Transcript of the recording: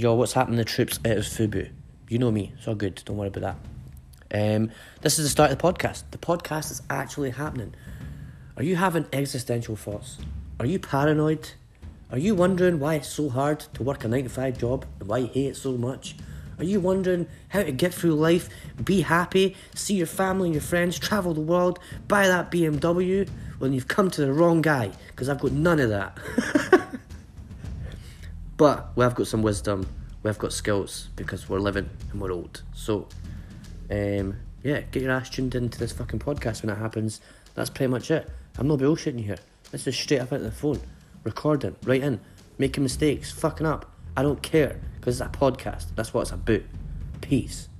Yo, what's happening to the troops It is Fubu? You know me, it's all good, don't worry about that. Um, this is the start of the podcast. The podcast is actually happening. Are you having existential thoughts? Are you paranoid? Are you wondering why it's so hard to work a 9 to 5 job and why you hate it so much? Are you wondering how to get through life, be happy, see your family and your friends, travel the world, buy that BMW? Well, you've come to the wrong guy because I've got none of that. but we have got some wisdom, we have got skills because we're living and we're old. So, um, yeah, get your ass tuned into this fucking podcast when it happens. That's pretty much it. I'm not bullshitting here. This is straight up out of the phone, recording, right in, making mistakes, fucking up. I don't care because it's a podcast. That's what it's about. Peace.